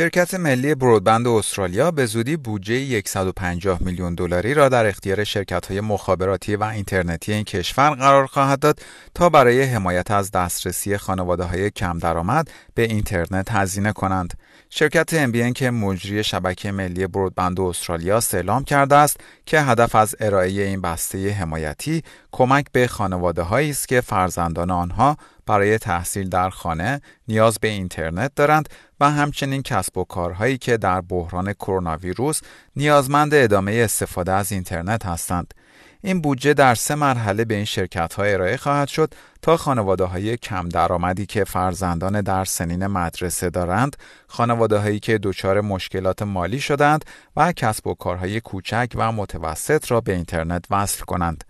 شرکت ملی برودبند استرالیا به زودی بودجه 150 میلیون دلاری را در اختیار شرکت‌های مخابراتی و اینترنتی این کشور قرار خواهد داد تا برای حمایت از دسترسی خانواده‌های کم درآمد به اینترنت هزینه کنند. شرکت MBN که مجری شبکه ملی برودبند استرالیا اعلام کرده است که هدف از ارائه این بسته حمایتی کمک به خانواده است که فرزندان آنها برای تحصیل در خانه نیاز به اینترنت دارند و همچنین کسب و کارهایی که در بحران کرونا ویروس نیازمند ادامه استفاده از اینترنت هستند. این بودجه در سه مرحله به این شرکت ها ارائه خواهد شد تا خانواده های کم درآمدی که فرزندان در سنین مدرسه دارند، خانواده هایی که دچار مشکلات مالی شدند و کسب و کارهای کوچک و متوسط را به اینترنت وصل کنند.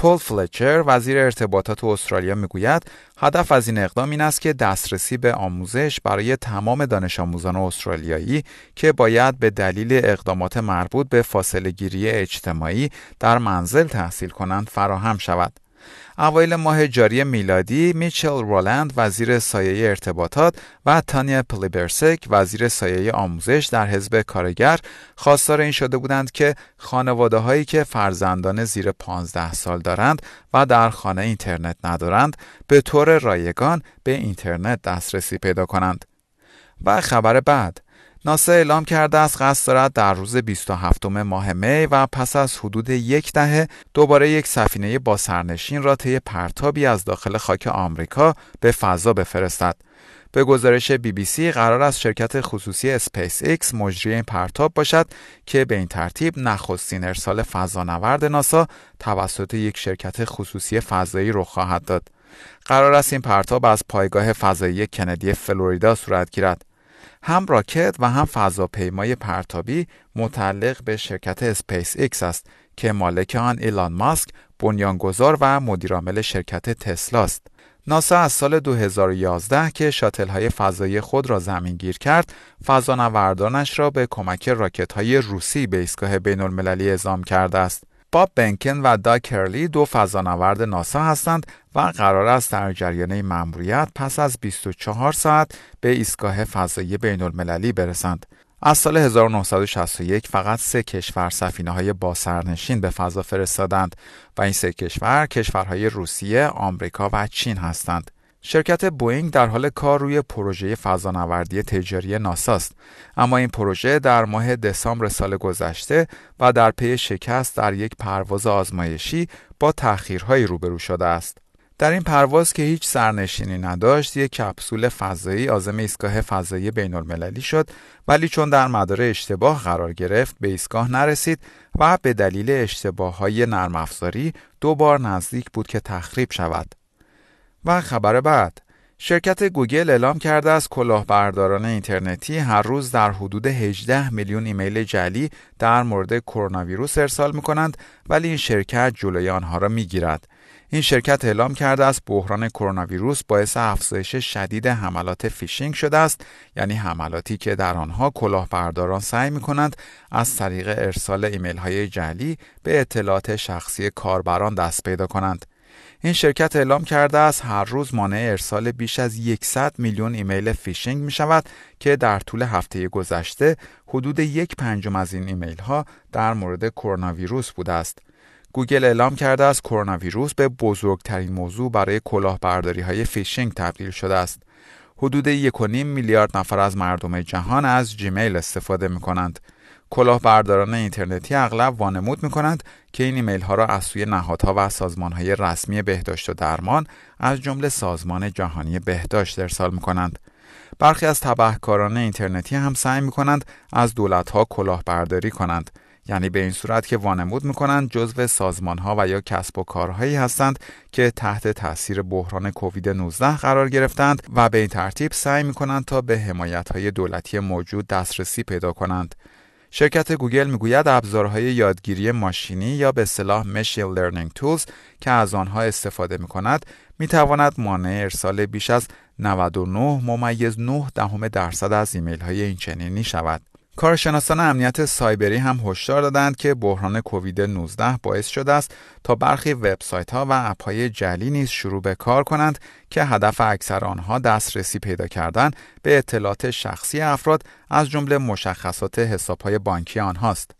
پول فلچر وزیر ارتباطات استرالیا می‌گوید هدف از این اقدام این است که دسترسی به آموزش برای تمام دانش آموزان استرالیایی که باید به دلیل اقدامات مربوط به فاصله گیری اجتماعی در منزل تحصیل کنند فراهم شود. اوایل ماه جاری میلادی میچل رولند وزیر سایه ارتباطات و تانیا پلیبرسک وزیر سایه آموزش در حزب کارگر خواستار این شده بودند که خانواده هایی که فرزندان زیر 15 سال دارند و در خانه اینترنت ندارند به طور رایگان به اینترنت دسترسی پیدا کنند. و خبر بعد ناسا اعلام کرده است قصد دارد در روز 27 ماه می و پس از حدود یک دهه دوباره یک سفینه با سرنشین را طی پرتابی از داخل خاک آمریکا به فضا بفرستد. به گزارش بی بی سی قرار است شرکت خصوصی اسپیس ایکس مجری این پرتاب باشد که به این ترتیب نخستین ارسال فضانورد ناسا توسط یک شرکت خصوصی فضایی رخ خواهد داد. قرار است این پرتاب از پایگاه فضایی کندی فلوریدا صورت گیرد. هم راکت و هم فضاپیمای پرتابی متعلق به شرکت اسپیس ایکس است که مالک آن ایلان ماسک بنیانگذار و مدیرعامل شرکت تسلا است. ناسا از سال 2011 که شاتل های فضایی خود را زمین گیر کرد، فضانوردانش را به کمک راکت های روسی به ایستگاه بین المللی اعزام کرده است. باب بنکن و دا کرلی دو فضانورد ناسا هستند و قرار است در جریان مأموریت پس از 24 ساعت به ایستگاه فضایی بین المللی برسند. از سال 1961 فقط سه کشور سفینه های با سرنشین به فضا فرستادند و این سه کشور کشورهای روسیه، آمریکا و چین هستند. شرکت بوینگ در حال کار روی پروژه فضانوردی تجاری ناساست اما این پروژه در ماه دسامبر سال گذشته و در پی شکست در یک پرواز آزمایشی با تأخیرهایی روبرو شده است. در این پرواز که هیچ سرنشینی نداشت یک کپسول فضایی عازم ایستگاه فضایی بین المللی شد ولی چون در مدار اشتباه قرار گرفت به ایستگاه نرسید و به دلیل اشتباه های نرم افزاری دو بار نزدیک بود که تخریب شود. و خبر بعد شرکت گوگل اعلام کرده است کلاهبرداران اینترنتی هر روز در حدود 18 میلیون ایمیل جعلی در مورد کرونا ویروس ارسال می کنند ولی این شرکت جلوی آنها را می گیرد. این شرکت اعلام کرده است بحران کرونا ویروس باعث افزایش شدید حملات فیشینگ شده است یعنی حملاتی که در آنها کلاهبرداران سعی می کنند از طریق ارسال ایمیل های جعلی به اطلاعات شخصی کاربران دست پیدا کنند. این شرکت اعلام کرده است هر روز مانع ارسال بیش از 100 میلیون ایمیل فیشینگ می شود که در طول هفته گذشته حدود یک پنجم از این ایمیل ها در مورد کرونا ویروس بوده است. گوگل اعلام کرده است کرونا ویروس به بزرگترین موضوع برای کلاهبرداری های فیشینگ تبدیل شده است. حدود 1.5 میلیارد نفر از مردم جهان از جیمیل استفاده می کنند. کلاهبرداران اینترنتی اغلب وانمود می کنند که این ایمیل ها را از سوی نهادها و سازمان های رسمی بهداشت و درمان از جمله سازمان جهانی بهداشت ارسال می کنند. برخی از تبهکاران اینترنتی هم سعی می کنند از دولت ها کلاهبرداری کنند. یعنی به این صورت که وانمود می‌کنند جزو سازمان ها و یا کسب و کارهایی هستند که تحت تاثیر بحران کووید 19 قرار گرفتند و به این ترتیب سعی می‌کنند تا به حمایت های دولتی موجود دسترسی پیدا کنند. شرکت گوگل می‌گوید ابزارهای یادگیری ماشینی یا به اصطلاح machine learning tools که از آنها استفاده می کند می تواند مانع ارسال بیش از 99 ممیز 9 دهم درصد از ایمیل های این چنینی شود. کارشناسان امنیت سایبری هم هشدار دادند که بحران کووید 19 باعث شده است تا برخی وبسایت ها و اپ های جعلی نیز شروع به کار کنند که هدف اکثر آنها دسترسی پیدا کردن به اطلاعات شخصی افراد از جمله مشخصات حساب های بانکی آنهاست.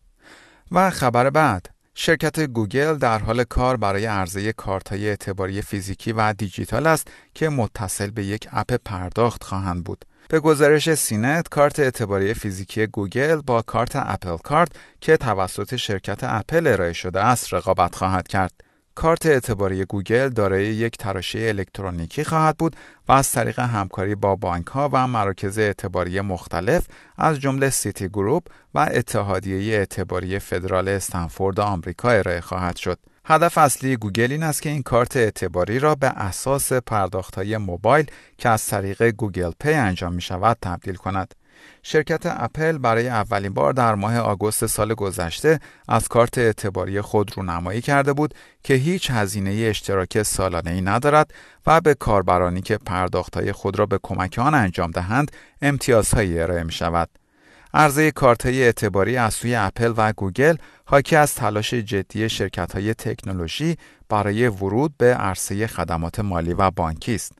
و خبر بعد شرکت گوگل در حال کار برای عرضه کارت های اعتباری فیزیکی و دیجیتال است که متصل به یک اپ پرداخت خواهند بود. به گزارش CNET کارت اعتباری فیزیکی گوگل با کارت Apple Card که توسط شرکت اپل ارائه شده است رقابت خواهد کرد. کارت اعتباری گوگل دارای یک تراشه الکترونیکی خواهد بود و از طریق همکاری با بانک ها و مراکز اعتباری مختلف از جمله سیتی گروپ و اتحادیه اعتباری فدرال استنفورد آمریکا ارائه خواهد شد. هدف اصلی گوگل این است که این کارت اعتباری را به اساس های موبایل که از طریق Google Pay انجام می شود تبدیل کند. شرکت اپل برای اولین بار در ماه آگوست سال گذشته از کارت اعتباری خود رونمایی کرده بود که هیچ هزینه اشتراک سالانه ای ندارد و به کاربرانی که های خود را به کمک آن انجام دهند امتیازهایی ارائه می شود. عرضه کارت اعتباری از سوی اپل و گوگل حاکی از تلاش جدی شرکت های تکنولوژی برای ورود به عرصه خدمات مالی و بانکی است.